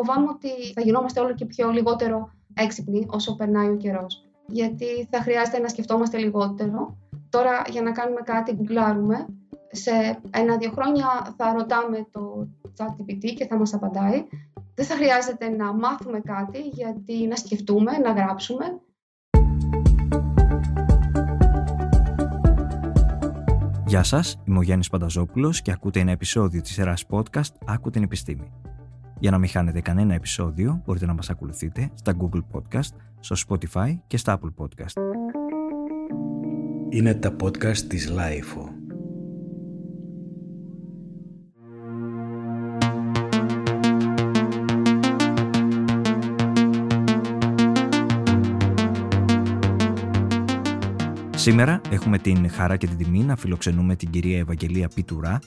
φοβάμαι ότι θα γινόμαστε όλο και πιο λιγότερο έξυπνοι όσο περνάει ο καιρός. Γιατί θα χρειάζεται να σκεφτόμαστε λιγότερο. Τώρα, για να κάνουμε κάτι, γκουγκλάρουμε. Σε ένα-δύο χρόνια θα ρωτάμε το ChatGPT και θα μας απαντάει. Δεν θα χρειάζεται να μάθουμε κάτι, γιατί να σκεφτούμε, να γράψουμε. Γεια σας, είμαι ο Γιάννης Πανταζόπουλος και ακούτε ένα επεισόδιο της σειράς podcast «Άκου την επιστήμη». Για να μην χάνετε κανένα επεισόδιο, μπορείτε να μας ακολουθείτε στα Google Podcast, στο Spotify και στα Apple Podcast. Είναι τα podcast της Lifeo. Σήμερα έχουμε την χαρά και την τιμή να φιλοξενούμε την κυρία Ευαγγελία Πιτουρά,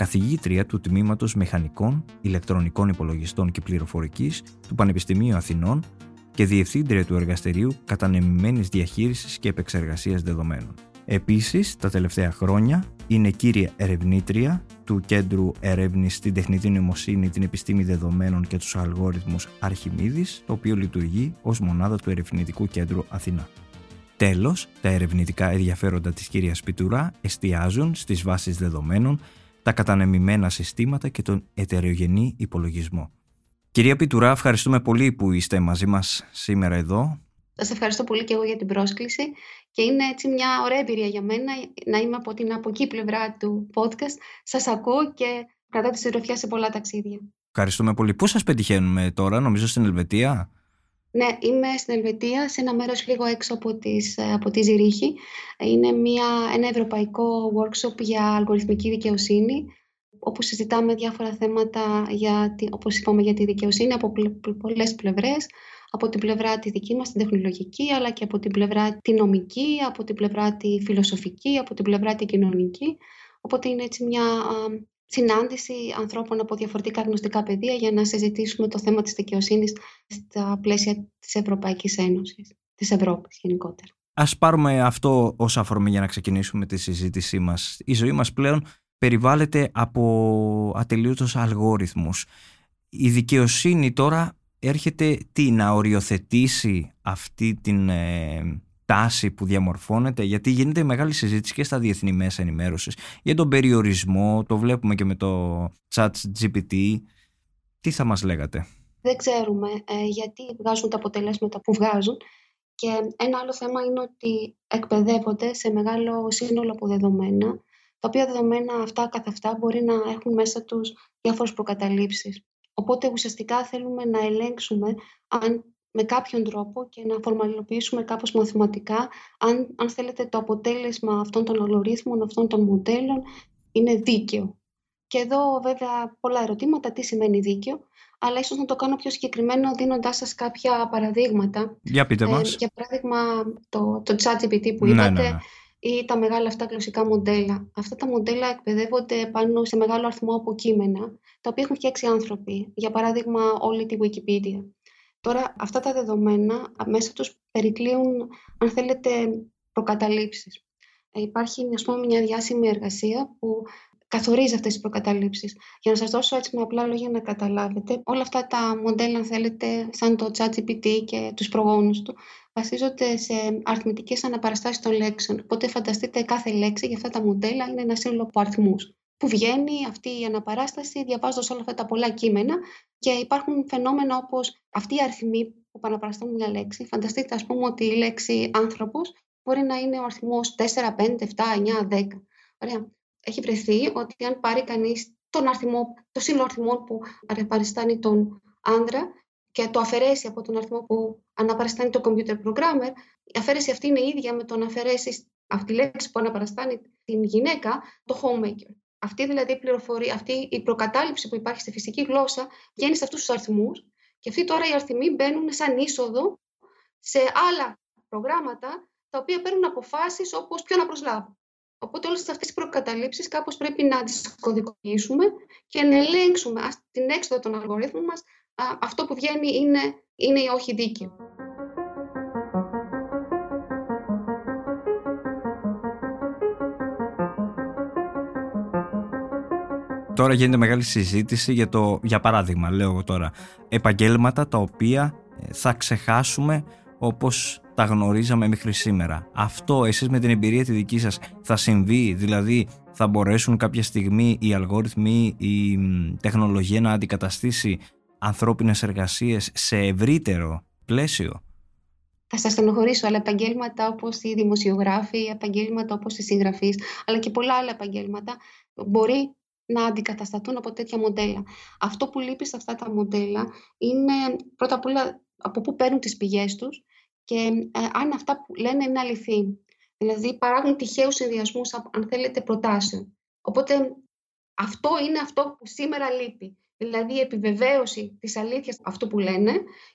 καθηγήτρια του Τμήματος Μεχανικών, Ηλεκτρονικών Υπολογιστών και Πληροφορικής του Πανεπιστημίου Αθηνών και διευθύντρια του Εργαστηρίου Κατανεμημένης Διαχείρισης και Επεξεργασίας Δεδομένων. Επίσης, τα τελευταία χρόνια είναι κύρια ερευνήτρια του Κέντρου Ερεύνης στην Τεχνητή Νοημοσύνη, την Επιστήμη Δεδομένων και τους Αλγόριθμους Αρχιμίδης, το οποίο λειτουργεί ως μονάδα του Ερευνητικού Κέντρου Αθηνά. Τέλος, τα ερευνητικά ενδιαφέροντα της κυρίας Πιτουρά εστιάζουν στις βάσεις δεδομένων τα κατανεμημένα συστήματα και τον ετερογενή υπολογισμό. Κυρία Πιτουρά, ευχαριστούμε πολύ που είστε μαζί μας σήμερα εδώ. Σας ευχαριστώ πολύ και εγώ για την πρόσκληση και είναι έτσι μια ωραία εμπειρία για μένα να είμαι από την από εκεί πλευρά του podcast. Σας ακούω και κρατάω τη συντροφιά σε πολλά ταξίδια. Ευχαριστούμε πολύ. Πού σας πετυχαίνουμε τώρα, νομίζω στην Ελβετία; Ναι, είμαι στην Ελβετία, σε ένα μέρος λίγο έξω από, τις, ε, από τη Ζηρίχη. Είναι μια, ένα ευρωπαϊκό workshop για αλγοριθμική δικαιοσύνη, όπου συζητάμε διάφορα θέματα, για, όπως είπαμε, για τη δικαιοσύνη από πολλές πλευρές. Από την πλευρά τη δική μας, την τεχνολογική, αλλά και από την πλευρά τη νομική, από την πλευρά τη φιλοσοφική, από την πλευρά τη κοινωνική. Οπότε είναι έτσι μια συνάντηση ανθρώπων από διαφορετικά γνωστικά πεδία για να συζητήσουμε το θέμα της δικαιοσύνης στα πλαίσια της Ευρωπαϊκής Ένωσης, της Ευρώπης γενικότερα. Ας πάρουμε αυτό ως αφορμή για να ξεκινήσουμε τη συζήτησή μας. Η ζωή μας πλέον περιβάλλεται από ατελείωτους αλγόριθμους. Η δικαιοσύνη τώρα έρχεται τι, να οριοθετήσει αυτή την ε, τάση που διαμορφώνεται, γιατί γίνεται μεγάλη συζήτηση και στα διεθνή μέσα ενημέρωσης για τον περιορισμό, το βλέπουμε και με το chat GPT. Τι θα μας λέγατε; Δεν ξέρουμε ε, γιατί βγάζουν τα αποτελέσματα που βγάζουν και ένα άλλο θέμα είναι ότι εκπαιδεύονται σε μεγάλο σύνολο από δεδομένα, τα οποία δεδομένα αυτά καθ' αυτά μπορεί να έχουν μέσα τους διάφορες προκαταλήψεις. Οπότε ουσιαστικά θέλουμε να ελέγξουμε αν με κάποιον τρόπο και να φορμαλοποιήσουμε κάπως μαθηματικά αν, αν θέλετε το αποτέλεσμα αυτών των αλγορίθμων, αυτών των μοντέλων είναι δίκαιο. Και εδώ βέβαια πολλά ερωτήματα, τι σημαίνει δίκαιο, αλλά ίσως να το κάνω πιο συγκεκριμένο δίνοντάς σας κάποια παραδείγματα. Για πείτε ε, μας. για παράδειγμα το, το ChatGPT που ναι, είπατε ναι, ναι. ή τα μεγάλα αυτά γλωσσικά μοντέλα. Αυτά τα μοντέλα εκπαιδεύονται πάνω σε μεγάλο αριθμό από κείμενα, τα οποία έχουν φτιάξει άνθρωποι. Για παράδειγμα όλη τη Wikipedia. Τώρα αυτά τα δεδομένα μέσα τους περικλείουν, αν θέλετε, προκαταλήψεις. Ε, υπάρχει ας πούμε, μια διάσημη εργασία που καθορίζει αυτές τις προκαταλήψεις. Για να σας δώσω έτσι με απλά λόγια να καταλάβετε, όλα αυτά τα μοντέλα, αν θέλετε, σαν το ChatGPT και τους προγόνους του, βασίζονται σε αριθμητικές αναπαραστάσεις των λέξεων. Οπότε φανταστείτε κάθε λέξη για αυτά τα μοντέλα είναι ένα σύνολο από αριθμούς που βγαίνει αυτή η αναπαράσταση διαβάζοντας όλα αυτά τα πολλά κείμενα και υπάρχουν φαινόμενα όπως αυτή η αριθμή που επαναπαραστούν μια λέξη. Φανταστείτε ας πούμε ότι η λέξη άνθρωπος μπορεί να είναι ο αριθμός 4, 5, 7, 9, 10. Ωραία. Έχει βρεθεί ότι αν πάρει κανείς τον αριθμό, το σύνολο αριθμών που αναπαριστάνει τον άνδρα και το αφαιρέσει από τον αριθμό που αναπαριστάνει το computer programmer, η αφαίρεση αυτή είναι ίδια με το να αφαιρέσεις αυτή τη λέξη που αναπαραστάνει την γυναίκα, το homemaker. Αυτή δηλαδή η πληροφορία, αυτή η προκατάληψη που υπάρχει στη φυσική γλώσσα βγαίνει σε αυτούς τους αριθμούς και αυτοί τώρα οι αριθμοί μπαίνουν σαν είσοδο σε άλλα προγράμματα τα οποία παίρνουν αποφάσεις όπως ποιο να προσλάβουν. Οπότε όλες αυτές τις προκαταλήψεις κάπως πρέπει να τις κωδικοποιήσουμε και να ελέγξουμε την έξοδο των αλγορίθμων μας αυτό που βγαίνει είναι, είναι ή όχι δίκαιο. Τώρα γίνεται μεγάλη συζήτηση για το, για παράδειγμα, λέω εγώ τώρα, επαγγέλματα τα οποία ε, θα ξεχάσουμε όπως τα γνωρίζαμε μέχρι σήμερα. Αυτό εσείς με την εμπειρία τη δική σας θα συμβεί, δηλαδή θα μπορέσουν κάποια στιγμή οι αλγόριθμοι, η τεχνολογία να αντικαταστήσει ανθρώπινες εργασίες σε ευρύτερο πλαίσιο; Θα σας στενοχωρήσω, αλλά επαγγέλματα όπως οι δημοσιογράφοι, επαγγέλματα όπως οι συγγραφείς, αλλά και πολλά άλλα επαγγέλματα μπορεί να αντικατασταθούν από τέτοια μοντέλα. Αυτό που λείπει σε αυτά τα μοντέλα είναι πρώτα απ' όλα από πού παίρνουν τις πηγές τους και ε, αν αυτά που λένε είναι αληθή. Δηλαδή παράγουν τυχαίους συνδυασμούς, αν θέλετε, προτάσεων. Οπότε αυτό είναι αυτό που σήμερα λείπει. Δηλαδή η επιβεβαίωση της αλήθειας αυτού που λένε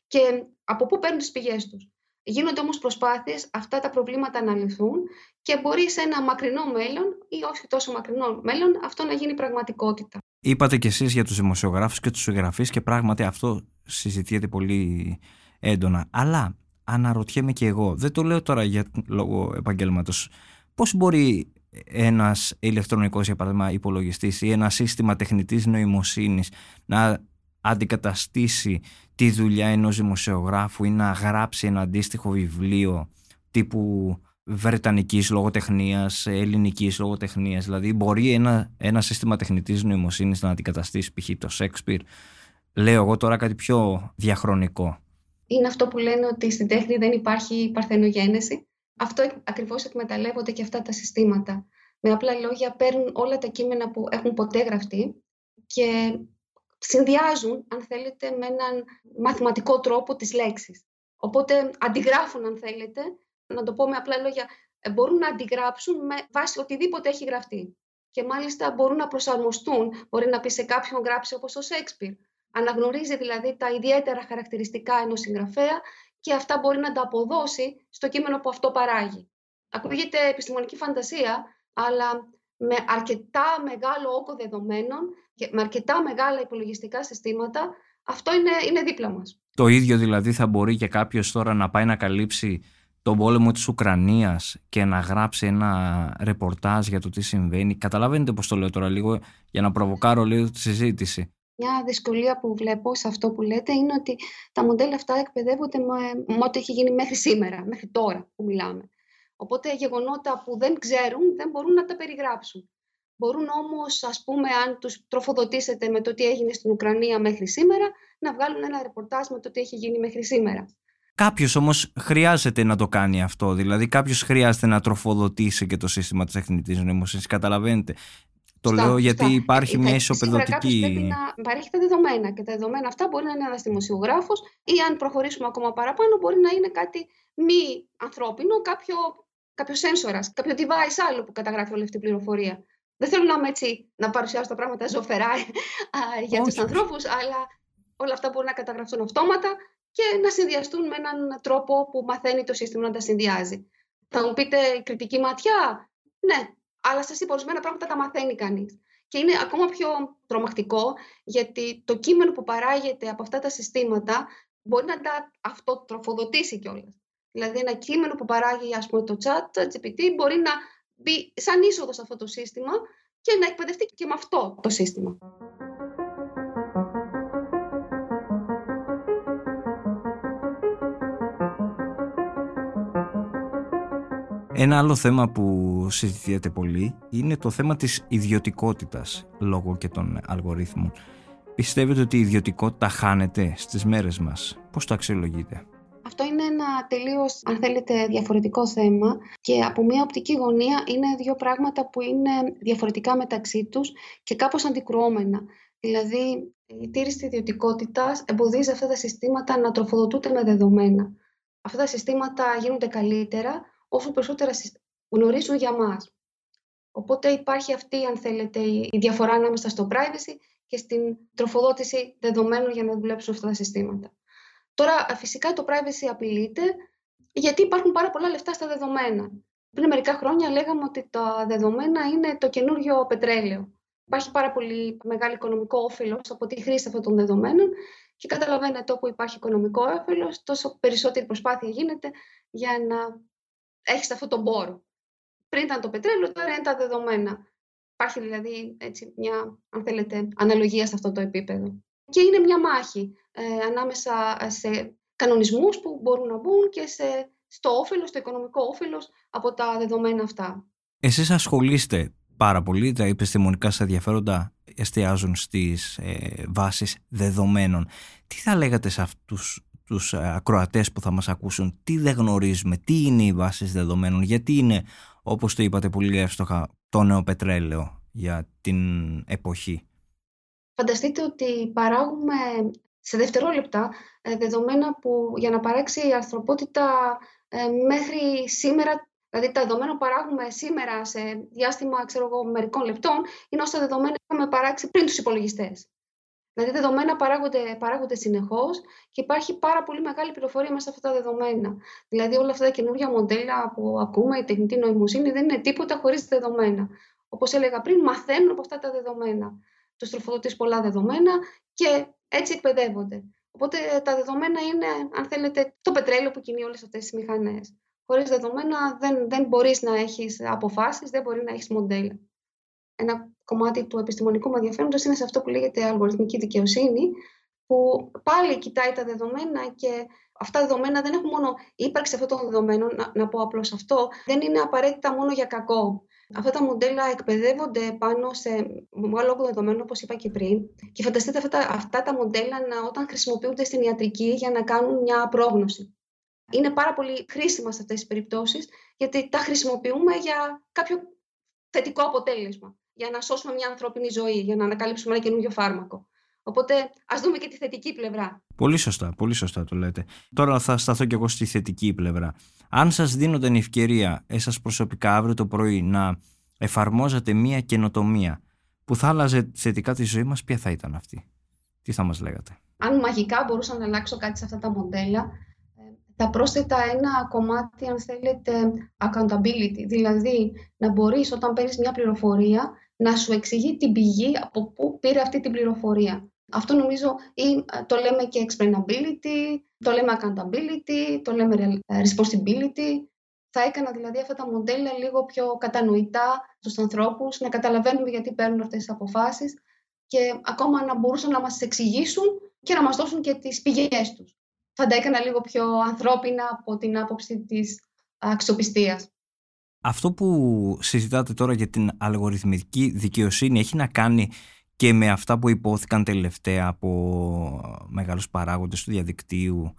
και από πού παίρνουν τις πηγές τους. Γίνονται όμως προσπάθειες αυτά τα προβλήματα να λυθούν και μπορεί σε ένα μακρινό μέλλον ή όχι τόσο μακρινό μέλλον αυτό να γίνει πραγματικότητα. Είπατε κι εσείς για τους δημοσιογράφους και τους συγγραφείς και πράγματι αυτό συζητιέται πολύ έντονα. Αλλά αναρωτιέμαι και εγώ, δεν το λέω τώρα για λόγω επαγγέλματος, πώς μπορεί ένας ηλεκτρονικός για παράδειγμα υπολογιστής ή ένα σύστημα τεχνητής νοημοσύνης να αντικαταστήσει τη δουλειά ενός δημοσιογράφου ή να γράψει ένα αντίστοιχο βιβλίο τύπου βρετανικής λογοτεχνίας, ελληνικής λογοτεχνίας. Δηλαδή μπορεί ένα, ένα σύστημα τεχνητής νοημοσύνης να αντικαταστήσει π.χ. το Σέξπιρ. Λέω εγώ τώρα κάτι πιο διαχρονικό. Είναι αυτό που λένε ότι στην τέχνη δεν υπάρχει παρθενογένεση. Αυτό ακριβώς εκμεταλλεύονται και αυτά τα συστήματα. Με απλά λόγια παίρνουν όλα τα κείμενα που έχουν ποτέ γραφτεί και συνδυάζουν, αν θέλετε, με έναν μαθηματικό τρόπο τις λέξεις. Οπότε αντιγράφουν, αν θέλετε, να το πω με απλά λόγια, ε, μπορούν να αντιγράψουν με βάση οτιδήποτε έχει γραφτεί. Και μάλιστα μπορούν να προσαρμοστούν. Μπορεί να πει σε κάποιον γράψει όπως ο Σέξπιρ. Αναγνωρίζει δηλαδή τα ιδιαίτερα χαρακτηριστικά ενός συγγραφέα και αυτά μπορεί να τα αποδώσει στο κείμενο που αυτό παράγει. Ακούγεται επιστημονική φαντασία, αλλά με αρκετά μεγάλο όγκο δεδομένων και με αρκετά μεγάλα υπολογιστικά συστήματα, αυτό είναι, είναι δίπλα μας. Το ίδιο δηλαδή θα μπορεί και κάποιος τώρα να πάει να καλύψει τον πόλεμο της Ουκρανίας και να γράψει ένα ρεπορτάζ για το τι συμβαίνει. Καταλαβαίνετε πώς το λέω τώρα λίγο για να προβοκάρω λίγο τη συζήτηση. Μια δυσκολία που βλέπω σε αυτό που λέτε είναι ότι τα μοντέλα αυτά εκπαιδεύονται με, με ό,τι έχει γίνει μέχρι σήμερα, μέχρι τώρα που μιλάμε. Οπότε γεγονότα που δεν ξέρουν δεν μπορούν να τα περιγράψουν. Μπορούν όμως, ας πούμε, αν τους τροφοδοτήσετε με το τι έγινε στην Ουκρανία μέχρι σήμερα, να βγάλουν ένα ρεπορτάζ με το τι έχει γίνει μέχρι σήμερα. Κάποιος όμως χρειάζεται να το κάνει αυτό, δηλαδή κάποιος χρειάζεται να τροφοδοτήσει και το σύστημα της τεχνητής νοημοσύνης, καταλαβαίνετε. Το λέω γιατί υπάρχει μια ισοπεδωτική. Πρέπει να παρέχει τα δεδομένα και τα δεδομένα αυτά μπορεί να είναι ένας δημοσιογράφος ή αν προχωρήσουμε ακόμα παραπάνω, μπορεί να είναι κάτι μη ανθρώπινο, κάποιο κάποιος σένσορας, κάποιο device άλλο που καταγράφει όλη αυτή την πληροφορία. Δεν θέλω να είμαι έτσι να παρουσιάσω τα πράγματα ζωφερά για τους ανθρώπους, αλλά όλα αυτά μπορούν να καταγραφούν αυτόματα και να συνδυαστούν με έναν τρόπο που μαθαίνει το σύστημα να τα συνδυάζει. Θα μου πείτε κριτική ματιά; Ναι, αλλά σας είπα, ορισμένα πράγματα τα μαθαίνει κανείς. Και είναι ακόμα πιο τρομακτικό, γιατί το κείμενο που παράγεται από αυτά τα συστήματα μπορεί να τα αυτοτροφοδοτήσει κιόλας. Δηλαδή ένα κείμενο που παράγει ας πούμε, το chat GPT μπορεί να μπει σαν είσοδο σε αυτό το σύστημα και να εκπαιδευτεί και με αυτό το σύστημα. Ένα άλλο θέμα που συζητιέται πολύ είναι το θέμα της ιδιωτικότητας λόγω και των αλγορίθμων. Πιστεύετε ότι η ιδιωτικότητα χάνεται στις μέρες μας; Πώς το αξιολογείτε; Αυτό είναι ένα τελείως, αν θέλετε, διαφορετικό θέμα και από μια οπτική γωνία είναι δύο πράγματα που είναι διαφορετικά μεταξύ τους και κάπως αντικρουόμενα. Δηλαδή, η τήρηση ιδιωτικότητας εμποδίζει αυτά τα συστήματα να τροφοδοτούνται με δεδομένα. Αυτά τα συστήματα γίνονται καλύτερα όσο περισσότερα γνωρίζουν για μας. Οπότε υπάρχει αυτή, αν θέλετε, η διαφορά ανάμεσα στο privacy και στην τροφοδότηση δεδομένων για να δουλέψουν αυτά τα συστήματα. Τώρα, φυσικά το privacy απειλείται γιατί υπάρχουν πάρα πολλά λεφτά στα δεδομένα. Πριν μερικά χρόνια λέγαμε ότι τα δεδομένα είναι το καινούριο πετρέλαιο. Υπάρχει πάρα πολύ μεγάλο οικονομικό όφελος από τη χρήση αυτών των δεδομένων και καταλαβαίνετε όπου υπάρχει οικονομικό όφελος, τόσο περισσότερη προσπάθεια γίνεται για να έχεις αυτό τον πόρο. Πριν ήταν το πετρέλαιο, τώρα είναι τα δεδομένα. Υπάρχει δηλαδή έτσι, μια, αν θέλετε, αναλογία σε αυτό το επίπεδο. Και είναι μια μάχη ε, ανάμεσα σε κανονισμούς που μπορούν να μπουν και σε, στο όφελος, στο οικονομικό όφελος από τα δεδομένα αυτά. Εσείς ασχολείστε πάρα πολύ, τα επιστημονικά σας ενδιαφέροντα εστιάζουν στις ε, βάσεις δεδομένων. Τι θα λέγατε σε αυτούς τους ε, ακροατές που θα μας ακούσουν, τι δεν γνωρίζουμε, τι είναι οι βάσεις δεδομένων, γιατί είναι, όπως το είπατε πολύ εύστοχα, το νέο πετρέλαιο για την εποχή; Φανταστείτε ότι παράγουμε σε δευτερόλεπτα ε, δεδομένα που για να παράξει η ανθρωπότητα ε, μέχρι σήμερα, δηλαδή τα δεδομένα που παράγουμε σήμερα σε διάστημα ξέρω εγώ, μερικών λεπτών, είναι όσα δεδομένα είχαμε παράξει πριν τους υπολογιστές. Δηλαδή, δεδομένα παράγονται, παράγονται συνεχώς και υπάρχει πάρα πολύ μεγάλη πληροφορία μέσα σε αυτά τα δεδομένα. Δηλαδή, όλα αυτά τα καινούργια μοντέλα που ακούμε, η τεχνητή νοημοσύνη, δεν είναι τίποτα χωρίς δεδομένα. Όπως έλεγα πριν, μαθαίνουν από αυτά τα δεδομένα. Τους τροφοδοτείς πολλά δεδομένα και έτσι εκπαιδεύονται. Οπότε τα δεδομένα είναι, αν θέλετε, το πετρέλαιο που κινεί όλες αυτές τις μηχανές. Χωρίς δεδομένα δεν, δεν μπορείς να έχεις αποφάσεις, δεν μπορεί να έχεις μοντέλα. Ένα κομμάτι του επιστημονικού μου ενδιαφέροντος είναι σε αυτό που λέγεται αλγοριθμική δικαιοσύνη, που πάλι κοιτάει τα δεδομένα και αυτά τα δεδομένα δεν έχουν μόνο ύπαρξη αυτών των δεδομένων, να, να πω απλώς αυτό, δεν είναι απαραίτητα μόνο για κακό. Αυτά τα μοντέλα εκπαιδεύονται πάνω σε μεγάλο όγκο δεδομένων, όπως είπα και πριν. Και φανταστείτε αυτά, αυτά τα μοντέλα να, όταν χρησιμοποιούνται στην ιατρική για να κάνουν μια πρόγνωση. Είναι πάρα πολύ χρήσιμα σε αυτές τις περιπτώσεις, γιατί τα χρησιμοποιούμε για κάποιο θετικό αποτέλεσμα για να σώσουμε μια ανθρώπινη ζωή, για να ανακαλύψουμε ένα καινούργιο φάρμακο. Οπότε ας δούμε και τη θετική πλευρά. Πολύ σωστά, πολύ σωστά το λέτε. Τώρα θα σταθώ κι εγώ στη θετική πλευρά. Αν σας δίνω την ευκαιρία εσάς προσωπικά αύριο το πρωί να εφαρμόζετε μία καινοτομία που θα άλλαζε θετικά τη ζωή μας, ποια θα ήταν αυτή; Τι θα μας λέγατε; Αν μαγικά μπορούσα να αλλάξω κάτι σε αυτά τα μοντέλα, θα πρόσθετα ένα κομμάτι, αν θέλετε, accountability. Δηλαδή, να μπορείς όταν παίρνεις μια πληροφορία να σου εξηγεί την πηγή από πού πήρε αυτή την πληροφορία. Αυτό νομίζω ή ε, το λέμε και explainability, το λέμε accountability, το λέμε responsibility. Θα έκανα δηλαδή αυτά τα μοντέλα λίγο πιο κατανοητά στους ανθρώπους, να καταλαβαίνουμε γιατί παίρνουν αυτές τις αποφάσεις και ακόμα να μπορούσαν να μας εξηγήσουν και να μας δώσουν και τις πηγές τους θα τα έκανα λίγο πιο ανθρώπινα από την άποψη της αξιοπιστίας. Αυτό που συζητάτε τώρα για την αλγοριθμική δικαιοσύνη έχει να κάνει και με αυτά που υπόθηκαν τελευταία από μεγάλους παράγοντες του διαδικτύου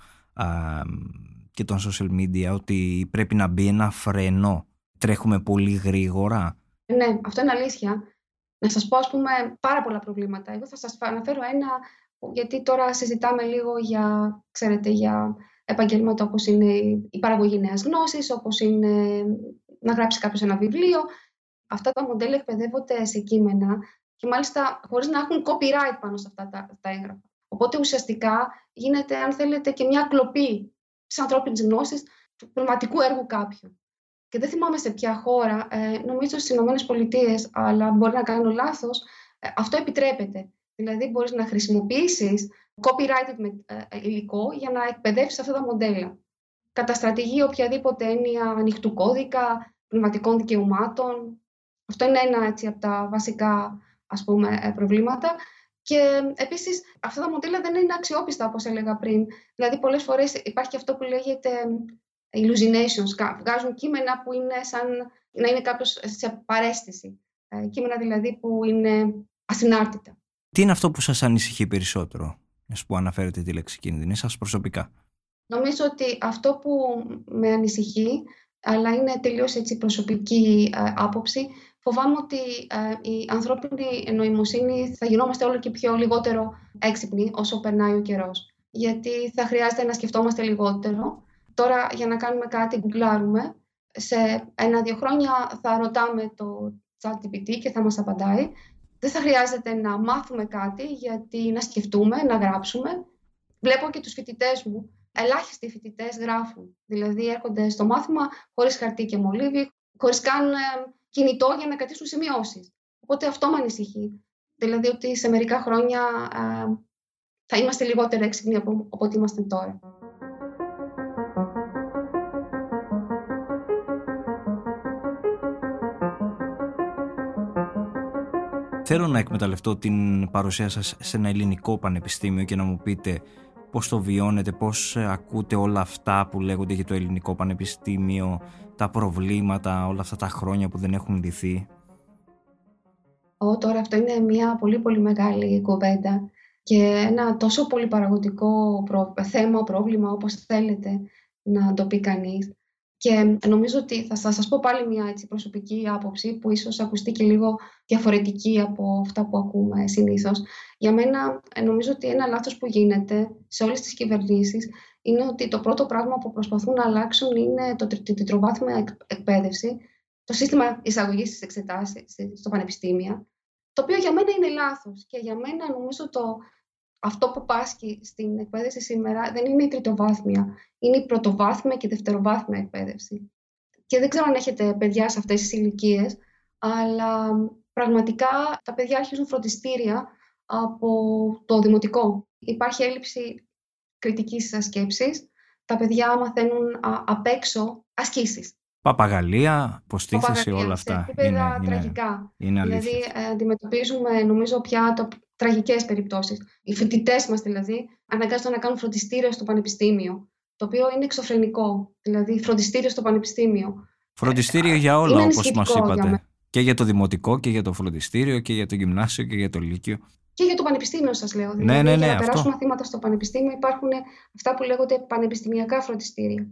και των social media ότι πρέπει να μπει ένα φρενό. Τρέχουμε πολύ γρήγορα. Ναι, αυτό είναι αλήθεια. Να σας πω, ας πούμε, πάρα πολλά προβλήματα. Εγώ θα σας αναφέρω ένα γιατί τώρα συζητάμε λίγο για, ξέρετε, για επαγγέλματα όπως είναι η παραγωγή νέας γνώσης, όπως είναι να γράψει κάποιος ένα βιβλίο. Αυτά τα μοντέλα εκπαιδεύονται σε κείμενα και μάλιστα χωρίς να έχουν copyright πάνω σε αυτά τα, τα έγγραφα. Οπότε ουσιαστικά γίνεται, αν θέλετε, και μια κλοπή της ανθρώπινης γνώσης του πνευματικού έργου κάποιου. Και δεν θυμάμαι σε ποια χώρα, ε, νομίζω στις Ηνωμένες Πολιτείες, αλλά μπορεί να κάνω λάθος, ε, αυτό επιτρέπεται. Δηλαδή μπορείς να χρησιμοποιήσεις copyrighted ε, ε, υλικό για να εκπαιδεύσεις αυτά τα μοντέλα. Καταστρατηγεί οποιαδήποτε έννοια ανοιχτού κώδικα, πνευματικών δικαιωμάτων. Αυτό είναι ένα έτσι, από τα βασικά ας πούμε, ε, προβλήματα. Και επίσης αυτά τα μοντέλα δεν είναι αξιόπιστα όπως έλεγα πριν. Δηλαδή πολλές φορές υπάρχει αυτό που λέγεται hallucinations. Βγάζουν κείμενα που είναι σαν να είναι κάποιος σε παρέστηση. Κείμενα δηλαδή που είναι ασυνάρτητα. Τι είναι αυτό που σας ανησυχεί περισσότερο, που αναφέρετε τη λέξη κίνδυνη, σας προσωπικά; Νομίζω ότι αυτό που με ανησυχεί, αλλά είναι τελείως έτσι προσωπική ε, άποψη, φοβάμαι ότι ε, η ανθρώπινη νοημοσύνη θα γινόμαστε όλο και πιο λιγότερο έξυπνοι όσο περνάει ο καιρός. Γιατί θα χρειάζεται να σκεφτόμαστε λιγότερο. Τώρα για να κάνουμε κάτι, γκουγκλάρουμε. Σε ένα-δύο χρόνια θα ρωτάμε το ChatGPT και θα μας απαντάει δεν θα χρειάζεται να μάθουμε κάτι γιατί να σκεφτούμε, να γράψουμε. Βλέπω και τους φοιτητές μου, ελάχιστοι φοιτητές γράφουν. Δηλαδή έρχονται στο μάθημα χωρίς χαρτί και μολύβι, χωρίς καν ε, κινητό για να κρατήσουν σημειώσεις. Οπότε αυτό με ανησυχεί. Δηλαδή ότι σε μερικά χρόνια ε, θα είμαστε λιγότερο έξυπνοι από, από ό,τι είμαστε τώρα. Θέλω να εκμεταλλευτώ την παρουσία σας σε ένα ελληνικό πανεπιστήμιο και να μου πείτε πώς το βιώνετε, πώς ακούτε όλα αυτά που λέγονται για το ελληνικό πανεπιστήμιο, τα προβλήματα, όλα αυτά τα χρόνια που δεν έχουν λυθεί; Ω, τώρα αυτό είναι μια πολύ πολύ μεγάλη κουβέντα και ένα τόσο πολύ παραγωγικό θέμα, πρόβλημα όπως θέλετε να το πει κανείς. Και νομίζω ότι θα, θα σας πω πάλι μια έτσι, προσωπική άποψη που ίσως ακουστεί και λίγο διαφορετική από αυτά που ακούμε συνήθως. Για μένα ε, νομίζω ότι ένα λάθος που γίνεται σε όλες τις κυβερνήσεις είναι ότι το πρώτο πράγμα που προσπαθούν να αλλάξουν είναι το, την τριτροβάθμια εκπαίδευση, το σύστημα εισαγωγής της εξετάσεις στο πανεπιστήμια, το οποίο για μένα είναι λάθος και για μένα νομίζω το, αυτό που πάσχει στην εκπαίδευση σήμερα δεν είναι η τριτοβάθμια, είναι η πρωτοβάθμια και η δευτεροβάθμια εκπαίδευση. Και δεν ξέρω αν έχετε παιδιά σε αυτές τις ηλικίες, αλλά πραγματικά τα παιδιά αρχίζουν φροντιστήρια από το δημοτικό. Υπάρχει έλλειψη κριτικής σκέψης. Τα παιδιά μαθαίνουν απ' έξω ασκήσεις. Παπαγαλία, αποστήθηση, όλα αυτά. Σε είναι, τραγικά. Είναι, δηλαδή, ε, αντιμετωπίζουμε, νομίζω, πια το, τραγικές περιπτώσεις. Οι φοιτητές μας, δηλαδή, αναγκάζονται να κάνουν φροντιστήριο στο πανεπιστήμιο, το οποίο είναι εξωφρενικό. Δηλαδή, φροντιστήριο στο πανεπιστήμιο. Φροντιστήριο ε, για όλα, όπως μας είπατε. Και για το δημοτικό και για το φροντιστήριο και για το γυμνάσιο και για το λύκειο. Και για το πανεπιστήμιο σας λέω. Ναι, δηλαδή, ναι, ναι, για να περάσουν μαθήματα στο πανεπιστήμιο υπάρχουν αυτά που λέγονται πανεπιστημιακά φροντιστήρια.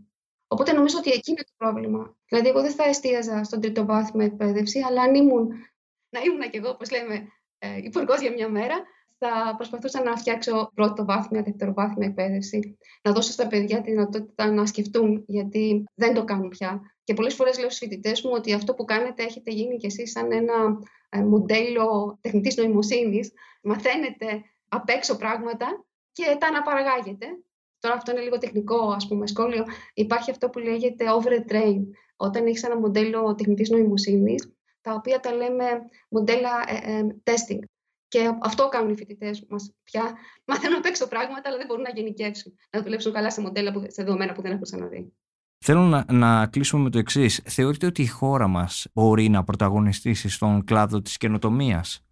Οπότε νομίζω ότι εκεί είναι το πρόβλημα. Δηλαδή, εγώ δεν θα εστίαζα στον τρίτο βάθμο εκπαίδευση, αλλά αν ήμουν, να ήμουν κι εγώ, όπως λέμε, ε, υπουργός για μια μέρα, θα προσπαθούσα να φτιάξω πρώτο βάθμια, δευτεροβάθμια εκπαίδευση. Να δώσω στα παιδιά τη δυνατότητα να σκεφτούν, γιατί δεν το κάνουν πια. Και πολλές φορές λέω στους φοιτητές μου ότι αυτό που κάνετε έχετε γίνει κι εσείς σαν ένα ε, μοντέλο τεχνητής νοημοσύνης. Μαθαίνετε απ' έξω πράγματα και τα αναπαραγάγετε. Τώρα αυτό είναι λίγο τεχνικό ας πούμε, σχόλιο. Υπάρχει αυτό που λέγεται over train. Όταν έχεις ένα μοντέλο τεχνητής νοημοσύνης, τα οποία τα λέμε μοντέλα ε, ε, testing. Και αυτό κάνουν οι φοιτητές μας πια. Μαθαίνουν απ' έξω πράγματα, αλλά δεν μπορούν να γενικεύσουν, να δουλέψουν καλά σε μοντέλα, που, σε δεδομένα που δεν έχουν ξαναδεί. Θέλω να, να κλείσουμε με το εξής. Θεωρείτε ότι η χώρα μας μπορεί να πρωταγωνιστήσει στον κλάδο της καινοτομίας;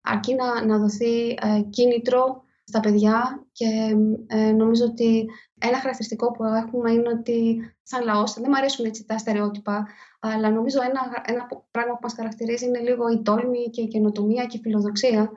Αρκεί να, να δοθεί ε, κίνητρο στα παιδιά και ε, νομίζω ότι ένα χαρακτηριστικό που έχουμε είναι ότι σαν λαός, δεν μου αρέσουν έτσι τα στερεότυπα, αλλά νομίζω ένα, ένα πράγμα που μας χαρακτηρίζει είναι λίγο η τόλμη και η καινοτομία και η φιλοδοξία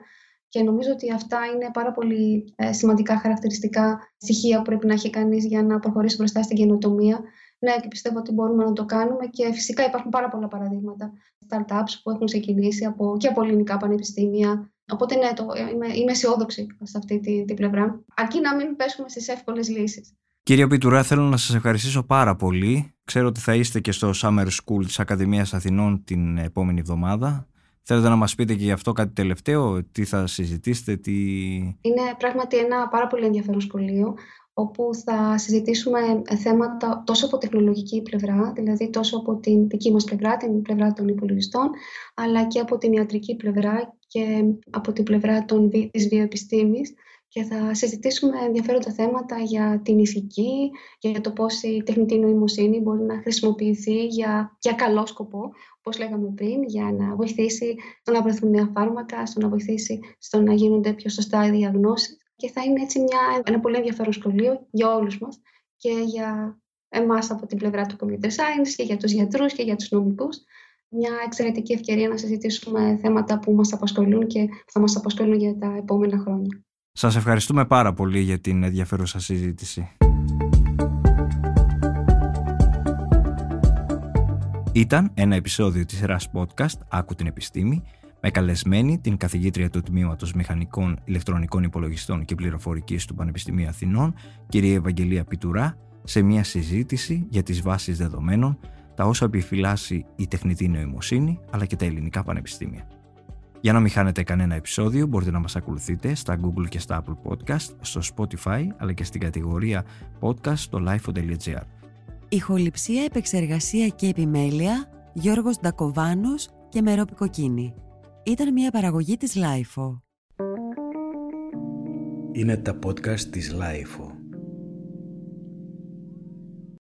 και νομίζω ότι αυτά είναι πάρα πολύ ε, σημαντικά χαρακτηριστικά στοιχεία που πρέπει να έχει κανείς για να προχωρήσει μπροστά στην καινοτομία. Ναι, και πιστεύω ότι μπορούμε να το κάνουμε και φυσικά υπάρχουν πάρα πολλά παραδείγματα startups που έχουν ξεκινήσει από, και από ελληνικά πανεπιστήμια Οπότε ναι, το, είμαι, είμαι αισιόδοξη σε αυτή την τη πλευρά. Αρκεί να μην πέσουμε στις εύκολες λύσεις. Κύριε Πιτουρά, θέλω να σας ευχαριστήσω πάρα πολύ. Ξέρω ότι θα είστε και στο Summer School της Ακαδημίας Αθηνών την επόμενη εβδομάδα. Θέλετε να μας πείτε και γι' αυτό κάτι τελευταίο, τι θα συζητήσετε, τι... Είναι πράγματι ένα πάρα πολύ ενδιαφέρον σχολείο όπου θα συζητήσουμε θέματα τόσο από τεχνολογική πλευρά, δηλαδή τόσο από την δική μας πλευρά, την πλευρά των υπολογιστών, αλλά και από την ιατρική πλευρά και από την πλευρά των, της βιοεπιστήμης και θα συζητήσουμε ενδιαφέροντα θέματα για την ηθική, για το πώς η τεχνητή νοημοσύνη μπορεί να χρησιμοποιηθεί για, για καλό σκοπό, όπως λέγαμε πριν, για να βοηθήσει στο να βρεθούν νέα φάρμακα, στο να βοηθήσει στο να γίνονται πιο σωστά οι διαγνώσεις. Και θα είναι έτσι μια, ένα πολύ ενδιαφέρον σχολείο για όλους μας και για εμάς από την πλευρά του computer science και για τους γιατρούς και για τους νομικούς μια εξαιρετική ευκαιρία να συζητήσουμε θέματα που μας απασχολούν και θα μας απασχολούν για τα επόμενα χρόνια. Σας ευχαριστούμε πάρα πολύ για την ενδιαφέρουσα συζήτηση. Ήταν ένα επεισόδιο της ΡΑΣ Podcast «Άκου την επιστήμη» με καλεσμένη την καθηγήτρια του Τμήματος Μηχανικών Ηλεκτρονικών Υπολογιστών και Πληροφορικής του Πανεπιστημίου Αθηνών, κυρία Ευαγγελία Πιτουρά, σε μια συζήτηση για τις βάσεις δεδομένων, τα όσα επιφυλάσσει η τεχνητή νοημοσύνη, αλλά και τα ελληνικά πανεπιστήμια. Για να μην χάνετε κανένα επεισόδιο, μπορείτε να μας ακολουθείτε στα Google και στα Apple Podcast, στο Spotify, αλλά και στην κατηγορία podcast στο lifeo.gr. Ηχοληψία, επεξεργασία και επιμέλεια, Γιώργος Ντακοβάνος και Μερόπη Κοκκίνη ήταν μια παραγωγή της Lifeo. Είναι τα podcast της Lifeo.